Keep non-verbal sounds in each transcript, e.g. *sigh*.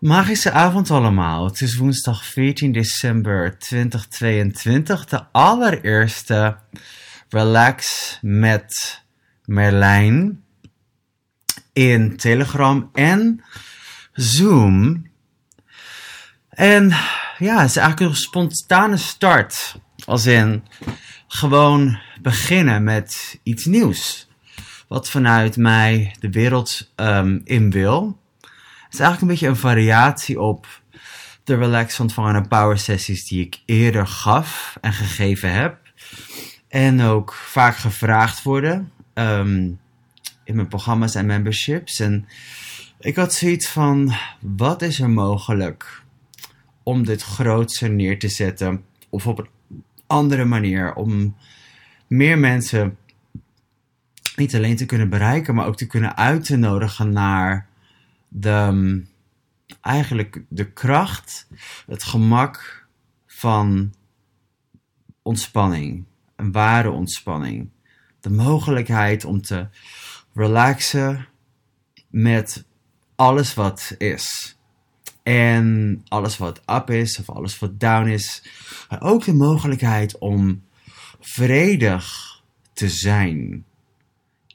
Magische avond allemaal. Het is woensdag 14 december 2022. De allereerste Relax met Merlijn in Telegram en Zoom. En ja, het is eigenlijk een spontane start. Als in gewoon beginnen met iets nieuws. Wat vanuit mij de wereld ehm, in wil. Het is eigenlijk een beetje een variatie op de relax ontvangen power sessies die ik eerder gaf en gegeven heb. En ook vaak gevraagd worden ehm, in mijn programma's en memberships. En ik had zoiets van: wat is er mogelijk om dit grootser neer te zetten? Of op een andere manier om meer mensen niet alleen te kunnen bereiken, maar ook te kunnen uit te nodigen naar de, eigenlijk de kracht, het gemak van ontspanning. Een ware ontspanning. De mogelijkheid om te relaxen met alles wat is. En alles wat up is of alles wat down is. Maar ook de mogelijkheid om vredig te zijn.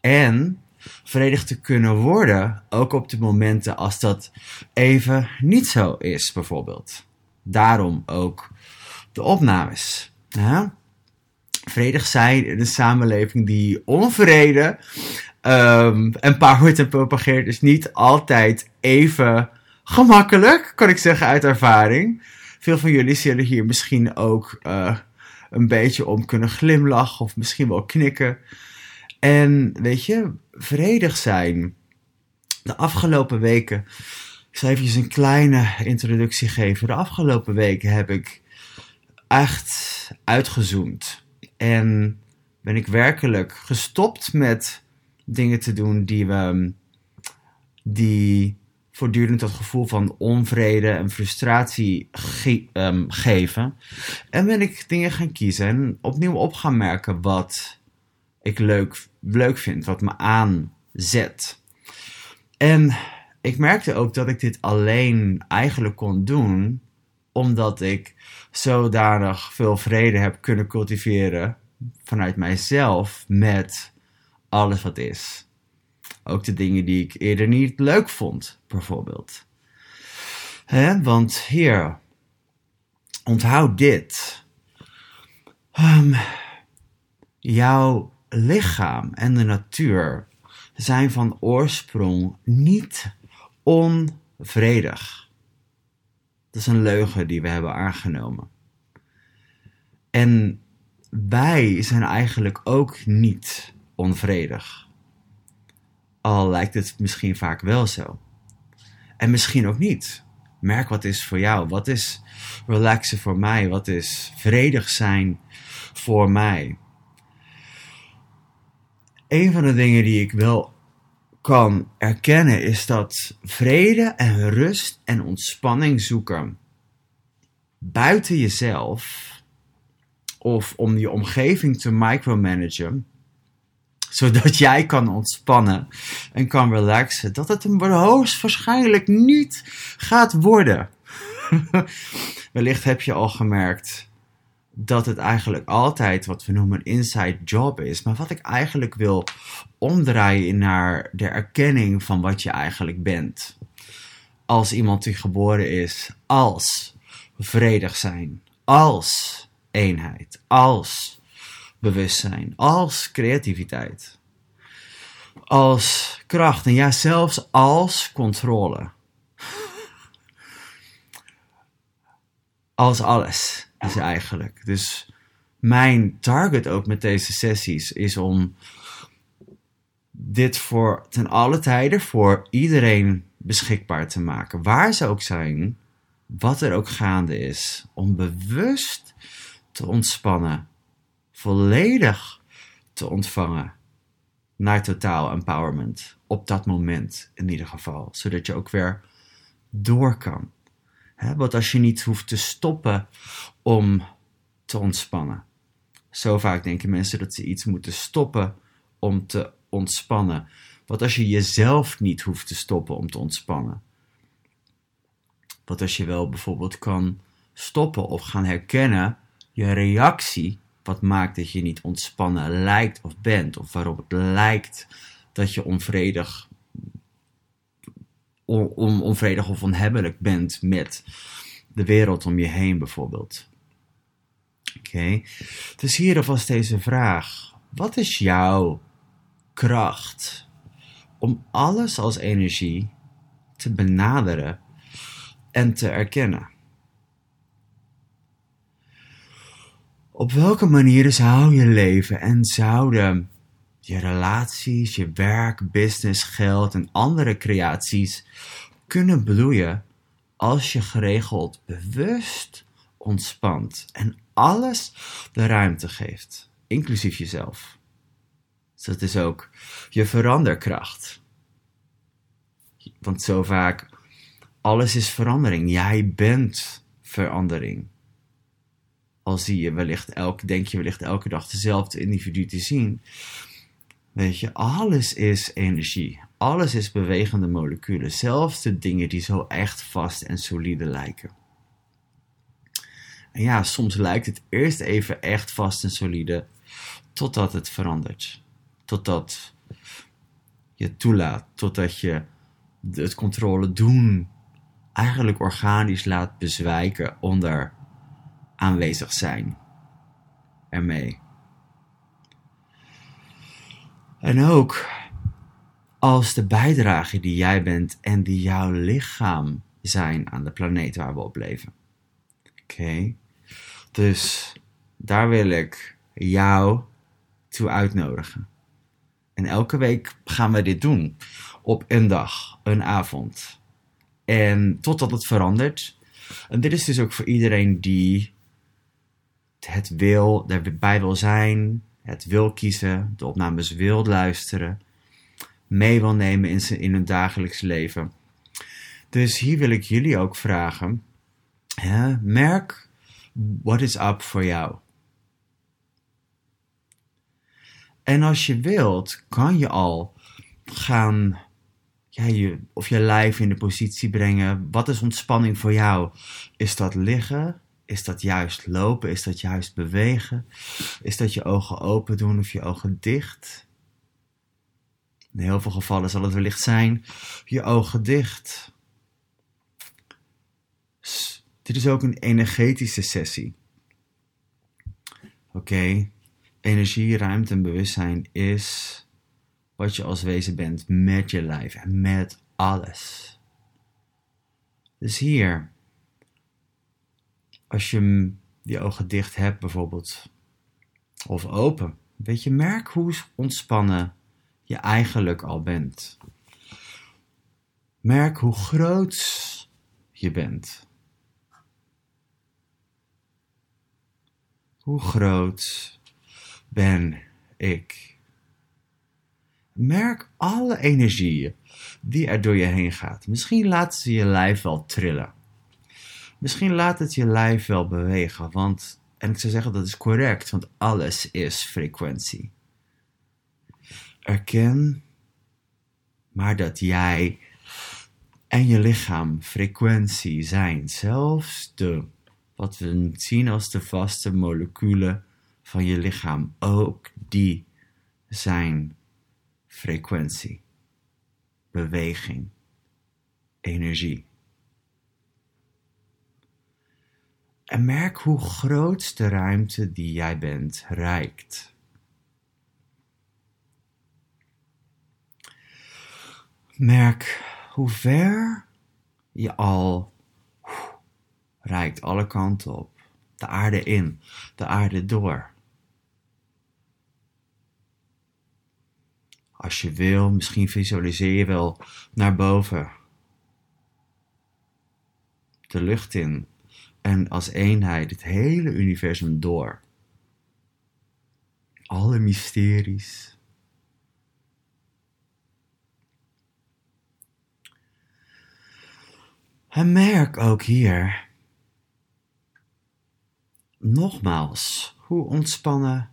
En vredig te kunnen worden, ook op de momenten als dat even niet zo is, bijvoorbeeld. Daarom ook de opnames. Vredig zijn in een samenleving die onvrede um, en propageert, is niet altijd even gemakkelijk, kan ik zeggen uit ervaring. Veel van jullie zullen hier misschien ook uh, een beetje om kunnen glimlachen of misschien wel knikken. En weet je, vredig zijn. De afgelopen weken, ik zal even een kleine introductie geven. De afgelopen weken heb ik echt uitgezoomd. En ben ik werkelijk gestopt met dingen te doen die we. die voortdurend dat gevoel van onvrede en frustratie ehm, geven. En ben ik dingen gaan kiezen en opnieuw op gaan merken wat ik leuk, leuk vind, wat me aanzet. En ik merkte ook dat ik dit alleen eigenlijk kon doen omdat ik zodanig veel vrede heb kunnen cultiveren vanuit mijzelf met alles wat is. Ook de dingen die ik eerder niet leuk vond, bijvoorbeeld. He, want hier, onthoud dit. Um, jouw lichaam en de natuur zijn van oorsprong niet onvredig. Dat is een leugen die we hebben aangenomen. En wij zijn eigenlijk ook niet onvredig. Al lijkt het misschien vaak wel zo. En misschien ook niet. Merk wat is voor jou. Wat is relaxen voor mij? Wat is vredig zijn voor mij? Een van de dingen die ik wel kan erkennen is dat vrede en rust en ontspanning zoeken buiten jezelf of om je omgeving te micromanagen, zodat *laughs* jij kan ontspannen en kan relaxen, dat het hem hoogstwaarschijnlijk niet gaat worden. *laughs* Wellicht heb je al gemerkt dat het eigenlijk altijd wat we noemen een inside job is. Maar wat ik eigenlijk wil omdraaien naar de erkenning van wat je eigenlijk bent. Als iemand die geboren is als vredig zijn, als eenheid, als bewustzijn, als creativiteit, als kracht en ja, zelfs als controle. *laughs* Als alles is eigenlijk. Dus mijn target ook met deze sessies is om dit voor ten alle tijden voor iedereen beschikbaar te maken. Waar ze ook zijn, wat er ook gaande is. Om bewust te ontspannen. Volledig te ontvangen naar totaal empowerment. Op dat moment in ieder geval. Zodat je ook weer door kan. He, want als je niet hoeft te stoppen om te ontspannen. Zo vaak denken mensen dat ze iets moeten stoppen om te ontspannen. Wat als je jezelf niet hoeft te stoppen om te ontspannen? Wat als je wel bijvoorbeeld kan stoppen of gaan herkennen je reactie, wat maakt dat je niet ontspannen lijkt of bent, of waarop het lijkt dat je onvredig, on, on, onvredig of onhebbelijk bent met de wereld om je heen bijvoorbeeld. Oké, dus hier alvast deze vraag. Wat is jouw kracht om alles als energie te benaderen en te erkennen? Op welke manieren zou je leven en zouden je relaties, je werk, business, geld en andere creaties kunnen bloeien als je geregeld bewust ontspant en alles de ruimte geeft, inclusief jezelf. Dus dat is ook je veranderkracht. Want zo vaak, alles is verandering. Jij bent verandering. Al zie je wellicht elke, denk je wellicht elke dag dezelfde individu te zien. Weet je, alles is energie. Alles is bewegende moleculen. Zelfs de dingen die zo echt vast en solide lijken. En ja, soms lijkt het eerst even echt vast en solide, totdat het verandert. Totdat je toelaat, totdat je het controle doen eigenlijk organisch laat bezwijken onder aanwezig zijn ermee. En ook als de bijdrage die jij bent en die jouw lichaam zijn aan de planeet waar we op leven. Oké, dus daar wil ik jou toe uitnodigen. En elke week gaan we dit doen. Op een dag, een avond. En totdat het verandert. En dit is dus ook voor iedereen die het wil, erbij wil zijn, het wil kiezen, de opnames wil luisteren, mee wil nemen in, zijn, in hun dagelijks leven. Dus hier wil ik jullie ook vragen: hè, merk wat is up voor jou. En als je wilt, kan je al gaan ja, je, of je lijf in de positie brengen. Wat is ontspanning voor jou? Is dat liggen? Is dat juist lopen? Is dat juist bewegen? Is dat je ogen open doen of je ogen dicht? In heel veel gevallen zal het wellicht zijn je ogen dicht. Dit is ook een energetische sessie. Oké, energie, ruimte en bewustzijn is wat je als wezen bent met je lijf en met alles. Dus hier als je je ogen dicht hebt bijvoorbeeld, of open, weet je, merk hoe ontspannen je eigenlijk al bent. Merk hoe groot je bent. Hoe groot ben ik? Merk alle energieën die er door je heen gaat. Misschien laten ze je lijf wel trillen. Misschien laat het je lijf wel bewegen, want, en ik zou zeggen dat is correct, want alles is frequentie. Erken maar dat jij en je lichaam frequentie zijn. Zelfs de, wat we zien als de vaste moleculen van je lichaam, ook die zijn frequentie, beweging, energie. En merk hoe groot de ruimte die jij bent reikt. Merk hoe ver je al reikt alle kanten op. De aarde in, de aarde door. Als je wil, misschien visualiseer je wel naar boven. De lucht in, en als eenheid het hele universum door. Alle mysteries. En merk ook hier, nogmaals, hoe ontspannen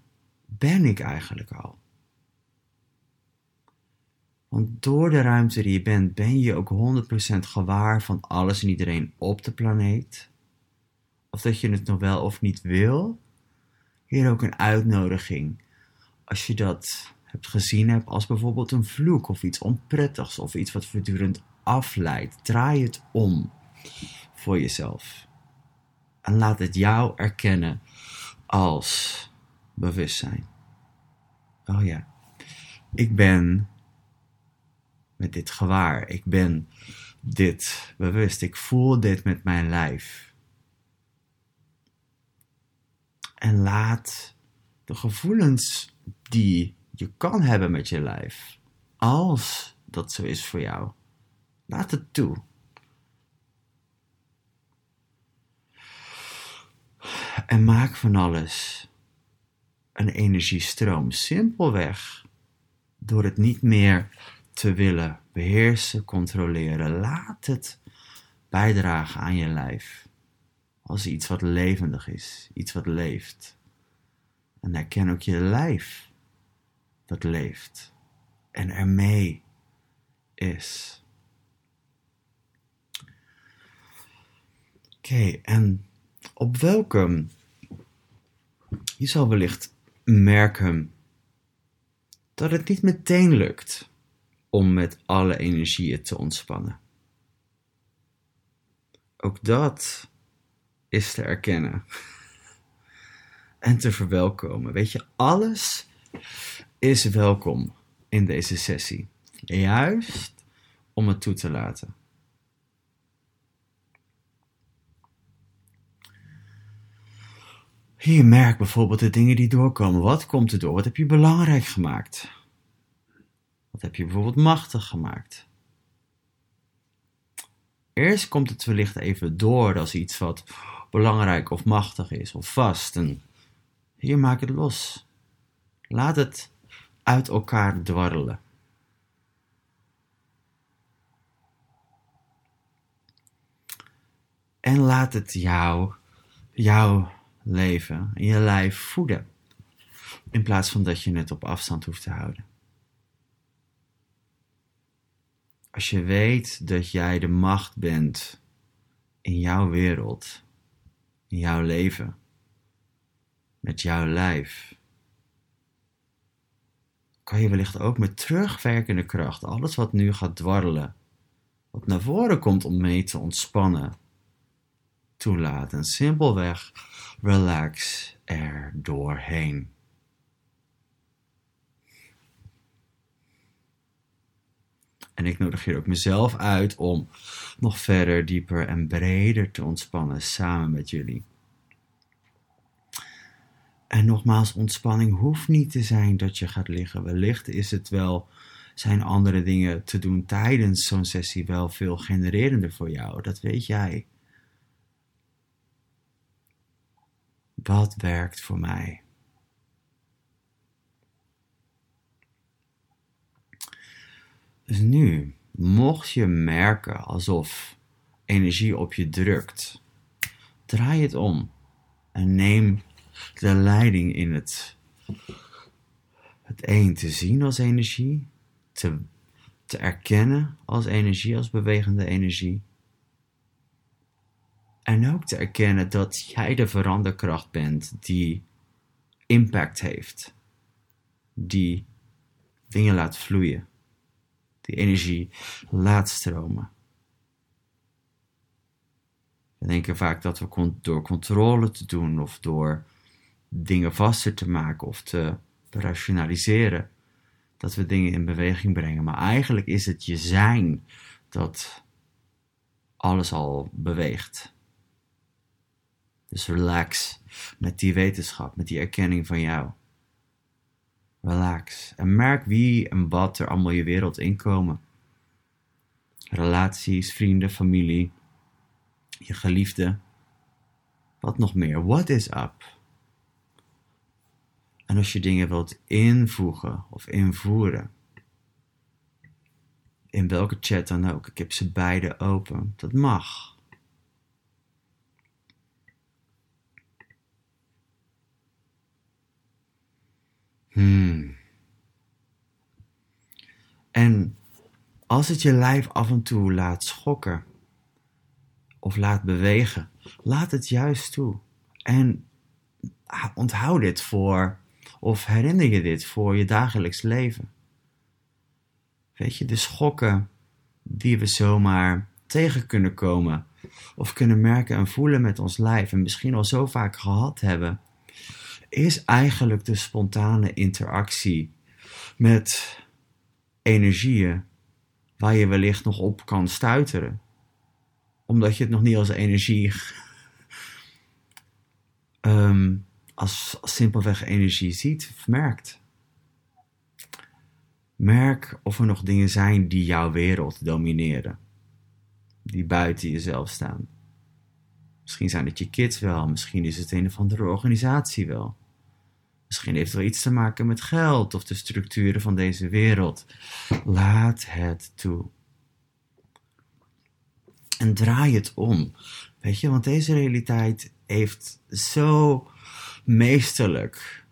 ben ik eigenlijk al? Want door de ruimte die je bent, ben je ook 100% gewaar van alles en iedereen op de planeet. Of dat je het nog wel of niet wil. Hier ook een uitnodiging. Als je dat hebt gezien hebt als bijvoorbeeld een vloek of iets onprettigs of iets wat voortdurend afleidt, draai het om voor jezelf. En laat het jou erkennen als bewustzijn. Oh ja, ik ben met dit gewaar. Ik ben dit bewust. Ik voel dit met mijn lijf. En laat de gevoelens die je kan hebben met je lijf, als dat zo is voor jou, laat het toe. En maak van alles een energiestroom. Simpelweg door het niet meer te willen beheersen, controleren. Laat het bijdragen aan je lijf. Als iets wat levendig is, iets wat leeft. En herken ook je lijf dat leeft en ermee is. Oké, en op welke je zal wellicht merken dat het niet meteen lukt om met alle energieën te ontspannen. Ook dat is te erkennen en te verwelkomen. Weet je, alles is welkom in deze sessie. Juist om het toe te laten. Je merkt bijvoorbeeld de dingen die doorkomen. Wat komt er door? Wat heb je belangrijk gemaakt? Wat heb je bijvoorbeeld machtig gemaakt? Eerst komt het wellicht even door als iets wat belangrijk of machtig is of vast. En hier maak het los. Laat het uit elkaar dwarrelen. En laat het jou, jouw leven en je lijf voeden. In plaats van dat je het op afstand hoeft te houden. Als je weet dat jij de macht bent in jouw wereld, in jouw leven, met jouw lijf, kan je wellicht ook met terugwerkende kracht alles wat nu gaat dwarrelen, wat naar voren komt om mee te ontspannen, toelaten. Simpelweg relax er doorheen. En ik nodig hier ook mezelf uit om nog verder, dieper en breder te ontspannen samen met jullie. En nogmaals, ontspanning hoeft niet te zijn dat je gaat liggen. Wellicht is het wel, zijn andere dingen te doen tijdens zo'n sessie wel veel genererender voor jou. Dat weet jij. Wat werkt voor mij? Dus nu, mocht je merken alsof energie op je drukt, draai het om en neem de leiding in het, het een te zien als energie, te, te erkennen als energie, als bewegende energie. En ook te erkennen dat jij de veranderkracht bent die impact heeft, die dingen laat vloeien, die energie laat stromen. We denken vaak dat we door controle te doen of door dingen vaster te maken of te, rationaliseren, dat we dingen in beweging brengen. Maar eigenlijk is het je zijn dat alles al beweegt. Dus relax met die wetenschap, met die erkenning van jou. Relax en merk wie en wat er allemaal je wereld inkomen. Relaties, vrienden, familie, je geliefde. Wat nog meer? What is up? En als je dingen wilt invoegen of invoeren, in welke chat dan ook, ik heb ze beide open, dat mag. Hmm. En Als het je lijf af en toe laat schokken of laat bewegen, laat het juist toe. En onthoud dit voor, of herinner je dit voor je dagelijks leven. Weet je, de schokken die we zomaar tegen kunnen komen, of kunnen merken en voelen met ons lijf, en misschien al zo vaak gehad hebben, is eigenlijk de spontane interactie met energieën waar je wellicht nog op kan stuiteren. Omdat je het nog niet als energie, *laughs* um, als, simpelweg energie ziet of merkt. Merk of er nog dingen zijn die jouw wereld domineren, die buiten jezelf staan. Misschien zijn het je kids wel, misschien is het een of andere organisatie wel. Misschien heeft het wel iets te maken met geld of de structuren van deze wereld. Laat het toe. En draai het om. Weet je, want deze realiteit heeft zo meesterlijk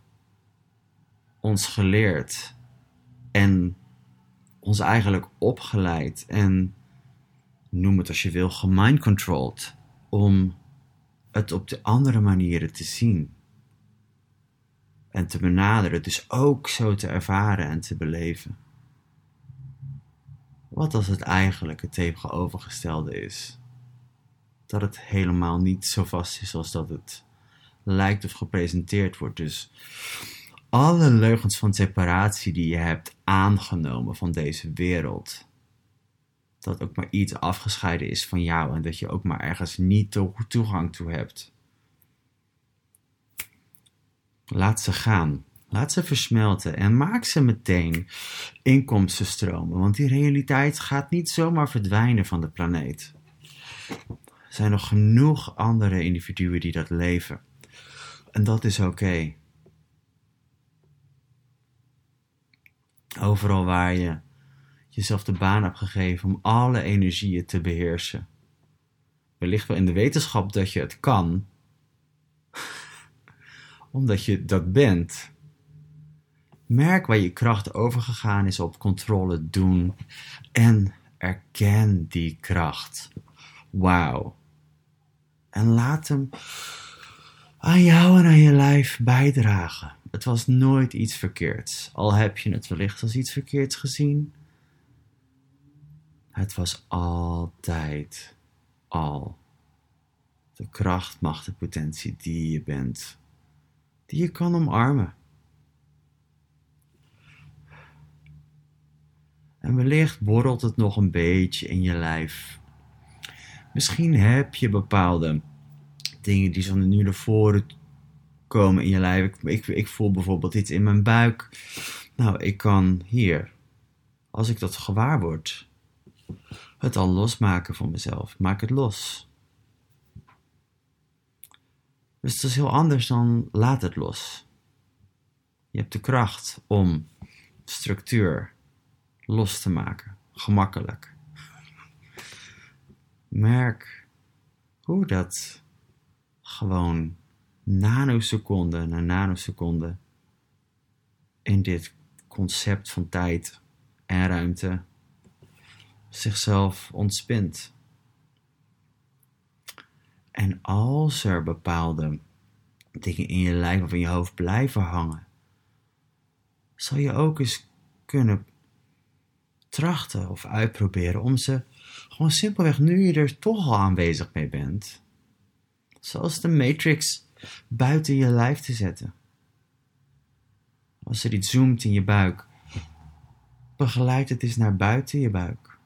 ons geleerd en ons eigenlijk opgeleid en noem het als je wil, gemindcontrolled om het op de andere manieren te zien en te benaderen, dus ook zo te ervaren en te beleven. Wat als het eigenlijk het tegenovergestelde is? Dat het helemaal niet zo vast is als dat het lijkt of gepresenteerd wordt. Dus alle leugens van separatie die je hebt aangenomen van deze wereld. Dat ook maar iets afgescheiden is van jou en dat je ook maar ergens niet toegang toe hebt. Laat ze gaan. Laat ze versmelten en maak ze meteen inkomstenstromen, want die realiteit gaat niet zomaar verdwijnen van de planeet. Er zijn nog genoeg andere individuen die dat leven. En dat is oké. Overal waar je jezelf de baan hebt gegeven om alle energieën te beheersen. Wellicht wel in de wetenschap dat je het kan, omdat je dat bent. Merk waar je kracht overgegaan is op controle doen en erken die kracht. Wauw. En laat hem aan jou en aan je lijf bijdragen. Het was nooit iets verkeerds, al heb je het wellicht als iets verkeerds gezien. Het was altijd al de kracht, macht en potentie die je bent die je kan omarmen. En wellicht borrelt het nog een beetje in je lijf. Misschien heb je bepaalde dingen die zo nu naar voren komen in je lijf. Ik, ik, voel bijvoorbeeld iets in mijn buik. Nou, ik kan hier, als ik dat gewaar word, het al losmaken van mezelf. Maak het los. Dus het is heel anders dan laat het los. Je hebt de kracht om structuur los te maken, gemakkelijk. Merk hoe dat gewoon nanoseconde na nanoseconde in dit concept van tijd en ruimte zichzelf ontspint. En als er bepaalde dingen in je lijf of in je hoofd blijven hangen, zal je ook eens kunnen trachten of uitproberen om ze gewoon simpelweg, nu je er toch al aanwezig mee bent, zoals de Matrix, buiten je lijf te zetten. Als er iets zoomt in je buik, begeleid het eens naar buiten je buik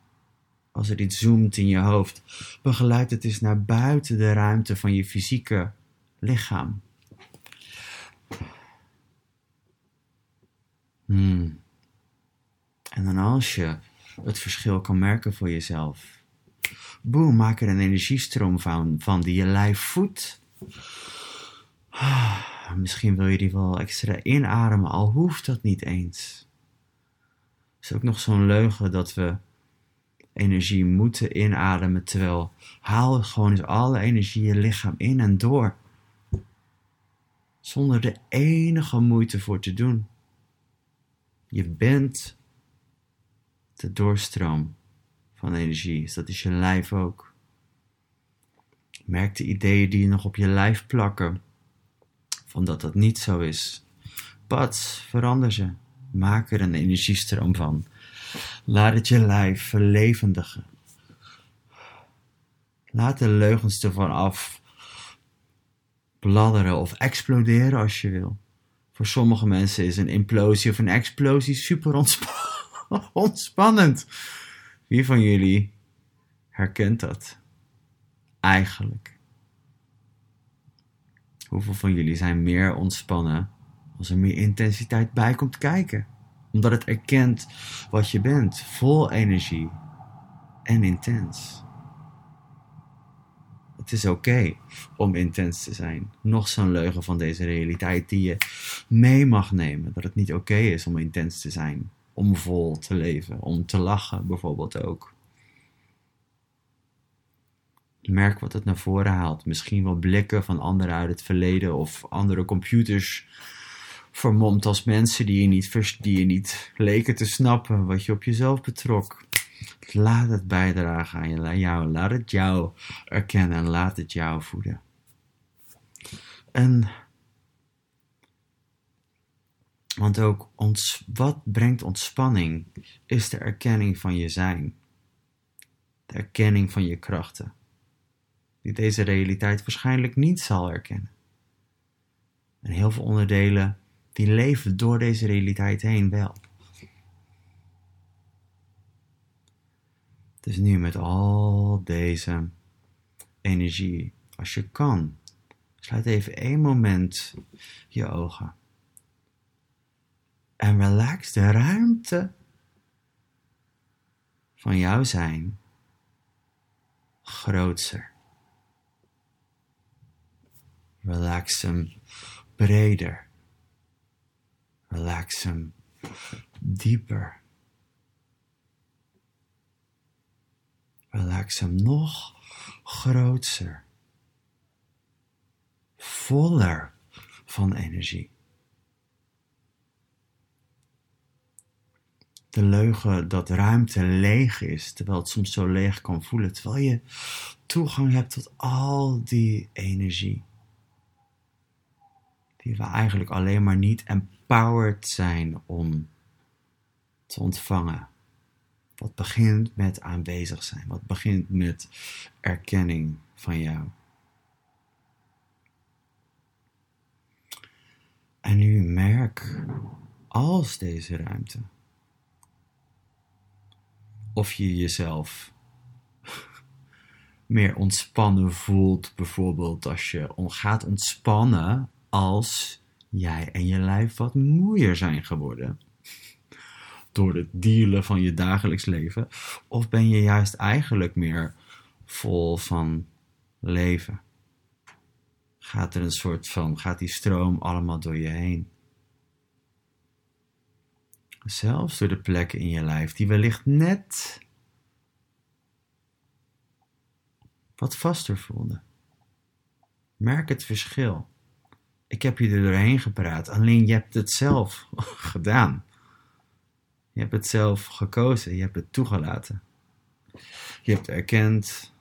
als er iets zoomt in je hoofd, begeleid het eens naar buiten de ruimte van je fysieke lichaam. Hmm. En dan als je het verschil kan merken voor jezelf, boem, maak er een energiestroom van, van die je lijf voedt. Misschien wil je die wel extra inademen, al hoeft dat niet eens. Het is ook nog zo'n leugen dat we energie moeten inademen. Terwijl haal gewoon eens alle energie je lichaam in en door. Zonder er enige moeite voor te doen. Je bent de doorstroom van energie is. Dat is je lijf ook. Merk de ideeën die je nog op je lijf plakken, van dat dat niet zo is. Pats, verander ze. Maak er een energiestroom van. Laat het je lijf verlevendigen. Laat de leugens ervan af bladderen of exploderen als je wil. Voor sommige mensen is een implosie of een explosie super *laughs* ontspannend. Wie van jullie herkent dat? Eigenlijk. Hoeveel van jullie zijn meer ontspannen als er meer intensiteit bij komt kijken? Omdat het erkent wat je bent, vol energie en intens. Het is oké om intens te zijn. Nog zo'n leugen van deze realiteit die je mee mag nemen. Dat het niet oké is om intens te zijn. Om vol te leven. Om te lachen bijvoorbeeld ook. Merk wat het naar voren haalt. Misschien wel blikken van anderen uit het verleden of andere computers vermomd als mensen die je niet, die je niet leken te snappen wat je op jezelf betrok. Laat het bijdragen aan jou. Laat het jou erkennen en laat het jou voeden. En, want ook ons, wat brengt ontspanning, is de erkenning van je zijn. De erkenning van je krachten, die deze realiteit waarschijnlijk niet zal erkennen. En heel veel onderdelen die leven door deze realiteit heen wel. Dus nu met al deze energie, als je kan, sluit even één moment je ogen. En relax de ruimte van jouw zijn grootser. Relax hem breder. Relax hem dieper. Relax hem nog groter. Voller van energie. De leugen dat ruimte leeg is, terwijl het soms zo leeg kan voelen, terwijl je toegang hebt tot al die energie. Die we eigenlijk alleen maar niet empowered zijn om te ontvangen. Wat begint met aanwezig zijn. Wat begint met erkenning van jou. En nu merk als deze ruimte. Of je jezelf *laughs* meer ontspannen voelt, bijvoorbeeld als je gaat ontspannen als jij en je lijf wat moeier zijn geworden door het dealen van je dagelijks leven? Of ben je juist eigenlijk meer vol van leven? Gaat er een soort van, gaat die stroom allemaal door je heen? Zelfs door de plekken in je lijf die wellicht net wat vaster voelden. Merk het verschil. Ik heb je er doorheen gepraat, alleen je hebt het zelf *laughs* gedaan. Je hebt het zelf gekozen, je hebt het toegelaten. Je hebt erkend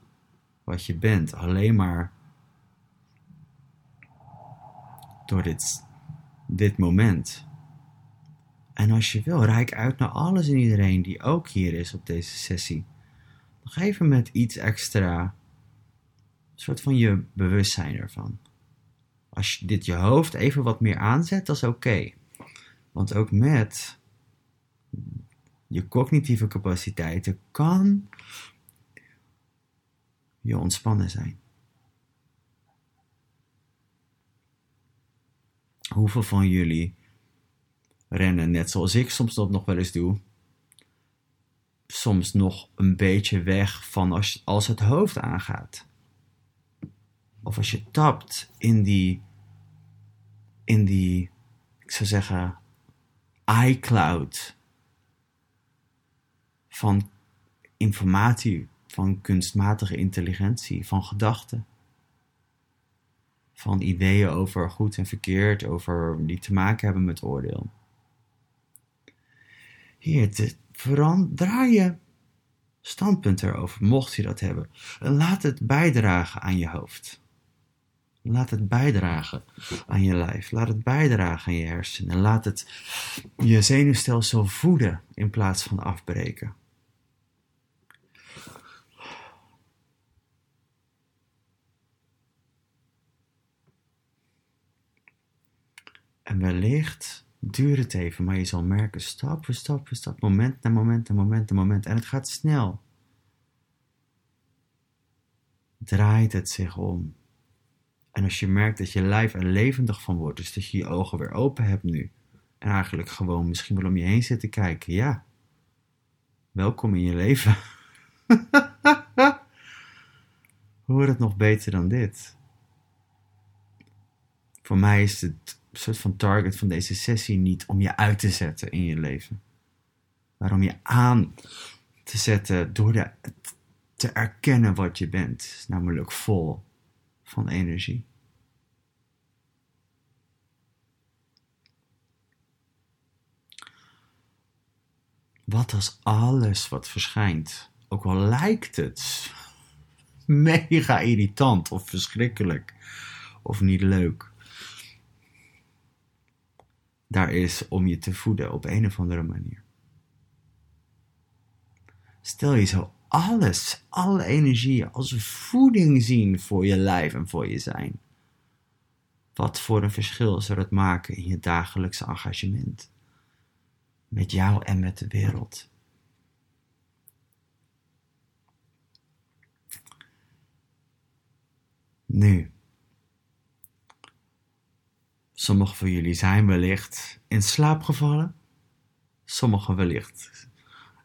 wat je bent, alleen maar door dit, dit moment. En als je wil, reik uit naar alles en iedereen die ook hier is op deze sessie. Nog even met iets extra, een soort van je bewustzijn ervan. Als je dit je hoofd even wat meer aanzet, dat is oké. Want ook met je cognitieve capaciteiten kan je ontspannen zijn. Hoeveel van jullie rennen net zoals ik soms dat nog wel eens doe? Soms nog een beetje weg van als, als het hoofd aangaat. Of als je tapt in die, in die, ik zou zeggen, iCloud van informatie, van kunstmatige intelligentie, van gedachten. Van ideeën over goed en verkeerd, over die te maken hebben met oordeel. Hier, draai je standpunt erover, mocht je dat hebben. En laat het bijdragen aan je hoofd. Laat het bijdragen aan je lijf. Laat het bijdragen aan je hersenen. Laat het je zenuwstelsel voeden in plaats van afbreken. En wellicht duurt het even, maar je zal merken stap voor stap voor stap, moment na moment na moment na moment. En het gaat snel. Draait het zich om. En als je merkt dat je lijf er levendig van wordt, dus dat je je ogen weer open hebt nu. En eigenlijk gewoon misschien wel om je heen zit te kijken. Ja, welkom in je leven. *laughs* Hoe wordt het nog beter dan dit? Voor mij is het soort van target van deze sessie niet om je uit te zetten in je leven. Maar om je aan te zetten door de, te erkennen wat je bent. Namelijk vol van energie. Wat als alles wat verschijnt, ook al lijkt het *laughs* mega irritant of verschrikkelijk of niet leuk, daar is om je te voeden op een of andere manier. Stel je zo alles, alle energie als voeding zien voor je lijf en voor je zijn. Wat voor een verschil zou dat maken in je dagelijkse engagement? Met jou en met de wereld. Nu, Sommigen van jullie zijn wellicht in slaap gevallen. Sommigen wellicht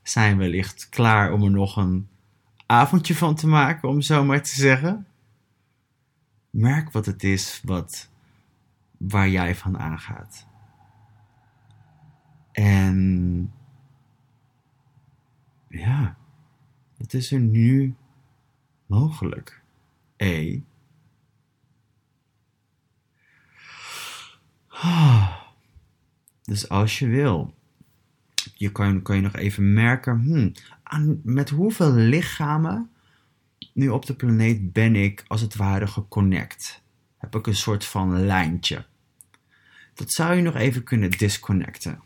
zijn wellicht klaar om er nog een avondje van te maken, om zo maar te zeggen. Merk wat het is wat, waar jij van aangaat. En ja, wat is er nu mogelijk? E. Dus als je wil, je kan, kan je nog even merken, hmm, aan, met hoeveel lichamen nu op de planeet ben ik als het ware geconnect? Heb ik een soort van lijntje? Dat zou je nog even kunnen disconnecten.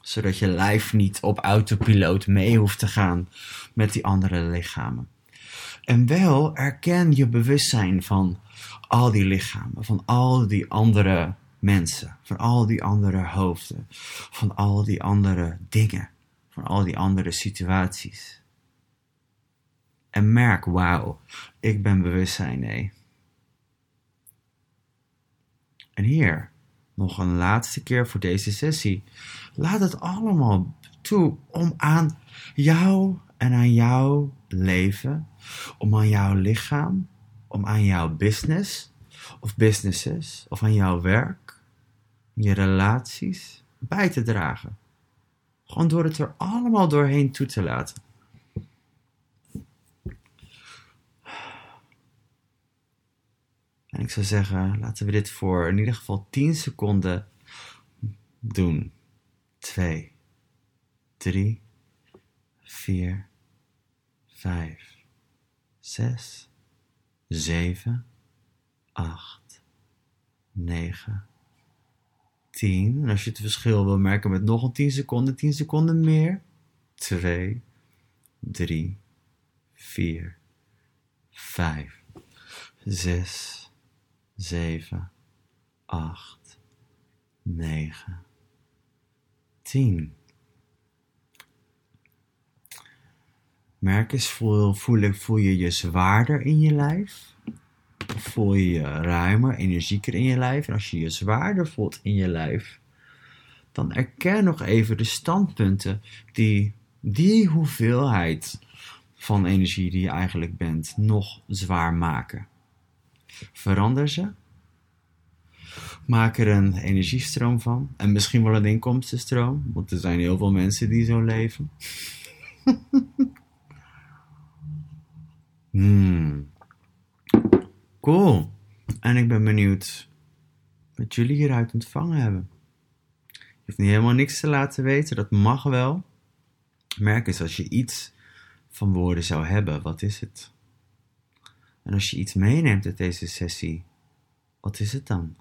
Zodat je lijf niet op autopiloot mee hoeft te gaan met die andere lichamen. En wel erken je bewustzijn van al die lichamen, van al die andere mensen, van al die andere hoofden, van al die andere dingen, van al die andere situaties. En merk, wauw, ik ben bewustzijn, nee. En hier, nog een laatste keer voor deze sessie. Laat het allemaal toe om aan jou en aan jouw leven, om aan jouw lichaam, om aan jouw business of businesses of aan jouw werk, je relaties bij te dragen. Gewoon door het er allemaal doorheen toe te laten. En ik zou zeggen, laten we dit voor in ieder geval 10 seconden doen. 2, 3, 4, 5, 6, 7, 8, 9, 10. En als je het verschil wil merken met nog een 10 seconden, 10 seconden meer. 2, 3, 4, 5, 6, 7, 8, 9, 10. Merk eens, voel, voel, voel je je zwaarder in je lijf? Voel je je ruimer, energieker in je lijf? En als je je zwaarder voelt in je lijf, dan erken nog even de standpunten die die hoeveelheid van energie die je eigenlijk bent nog zwaar maken. Verander ze. Maak er een energiestroom van. En misschien wel een inkomstenstroom. Want er zijn heel veel mensen die zo leven. *laughs* Hmm. Cool. En ik ben benieuwd wat jullie hieruit ontvangen hebben. Je hoeft niet helemaal niks te laten weten, dat mag wel. Merk eens als je iets van woorden zou hebben, wat is het? En als je iets meeneemt uit deze sessie, wat is het dan?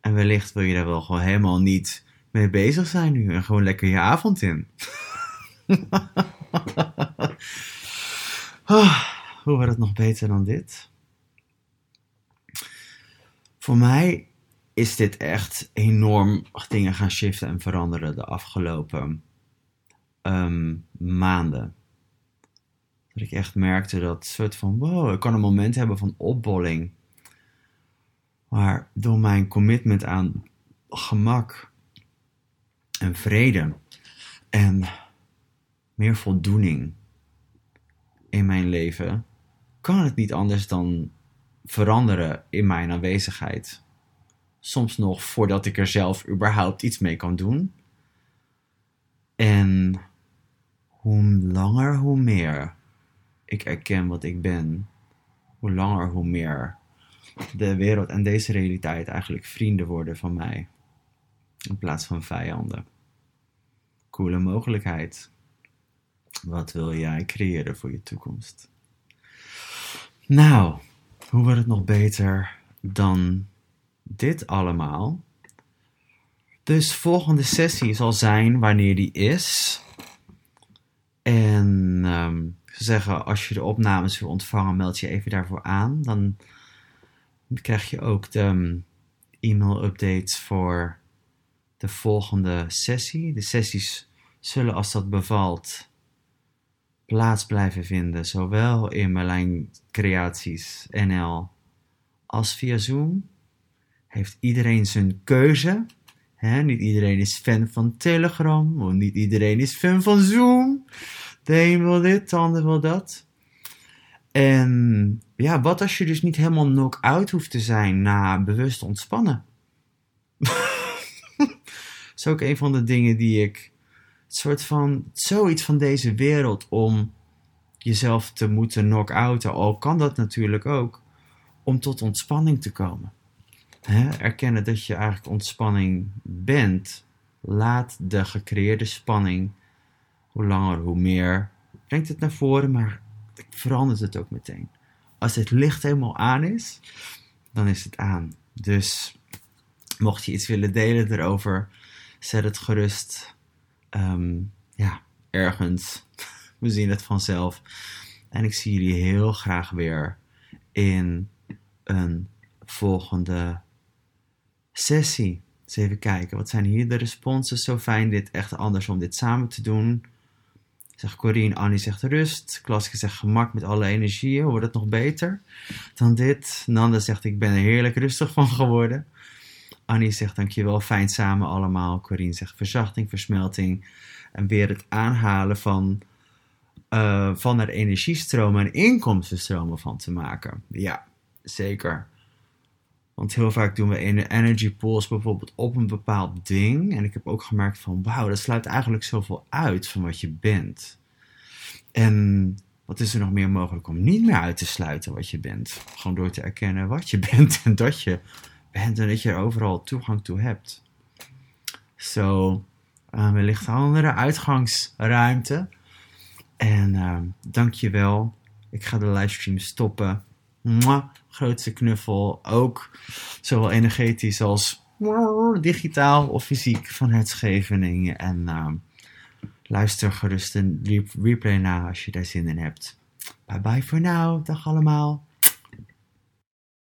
En wellicht wil je daar wel gewoon helemaal niet mee bezig zijn nu en gewoon lekker je avond in. oh, *laughs* hoe wordt het nog beter dan dit? Voor mij is dit echt enorm dingen gaan shiften en veranderen de afgelopen ehm, maanden. Dat ik echt merkte dat soort van wow, ik kan een moment hebben van opbolling. Maar door mijn commitment aan gemak en vrede en meer voldoening in mijn leven, kan het niet anders dan veranderen in mijn aanwezigheid. Soms nog voordat ik er zelf überhaupt iets mee kan doen. En hoe langer, hoe meer ik erken wat ik ben, hoe langer, hoe meer de wereld en deze realiteit eigenlijk vrienden worden van mij. In plaats van vijanden. Coole mogelijkheid. Wat wil jij creëren voor je toekomst? Nou, hoe wordt het nog beter dan dit allemaal? Dus volgende sessie zal zijn wanneer die is. En um, ze zeggen, als je de opnames wil ontvangen, meld je even daarvoor aan. Dan krijg je ook de um, e-mail updates voor de volgende sessie. De sessies zullen, als dat bevalt, plaats blijven vinden, zowel in Merlijn Creaties NL als via Zoom. Heeft iedereen zijn keuze. niet iedereen is fan van Telegram, niet iedereen is fan van Zoom. De een wil dit, de ander wil dat. En ja, wat als je dus niet helemaal knock-out hoeft te zijn na bewust ontspannen? *laughs* dat is ook een van de dingen die ik soort van zoiets van deze wereld om jezelf te moeten knock-outen. Al kan dat natuurlijk ook om tot ontspanning te komen. erkennen dat je eigenlijk ontspanning bent. Laat de gecreëerde spanning, hoe langer hoe meer, brengt het naar voren, maar verandert het ook meteen. Als het licht helemaal aan is, dan is het aan. Dus mocht je iets willen delen erover, zet het gerust Ehm, ja, ergens. *laughs* We zien het vanzelf. En ik zie jullie heel graag weer in een volgende sessie. Eens even kijken, wat zijn hier de responses? Zo fijn dit echt anders om dit samen te doen. Zegt Corine, Annie zegt rust. Klaske zegt gemak met alle energieën. Wordt het nog beter dan dit? Nanda zegt ik ben er heerlijk rustig van geworden. Annie zegt dankjewel, fijn samen allemaal. Corine zegt verzachting, versmelting. En weer het aanhalen van, uh, van er energiestromen en inkomstenstromen van te maken. Ja, zeker. Want heel vaak doen we energy pools bijvoorbeeld op een bepaald ding. En ik heb ook gemerkt van wauw, dat sluit eigenlijk zoveel uit van wat je bent. En wat is er nog meer mogelijk om niet meer uit te sluiten wat je bent? Gewoon door te erkennen wat je *laughs* bent en dat je en dat je er overal toegang toe hebt. Zo, uh, wellicht een andere uitgangsruimte. En uh, dankjewel. Ik ga de livestream stoppen. Grootste knuffel. Ook zowel energetisch als digitaal of fysiek van het Scheveningen. En uh, luister gerust een replay na als je daar zin in hebt. Bye bye voor now. Dag allemaal.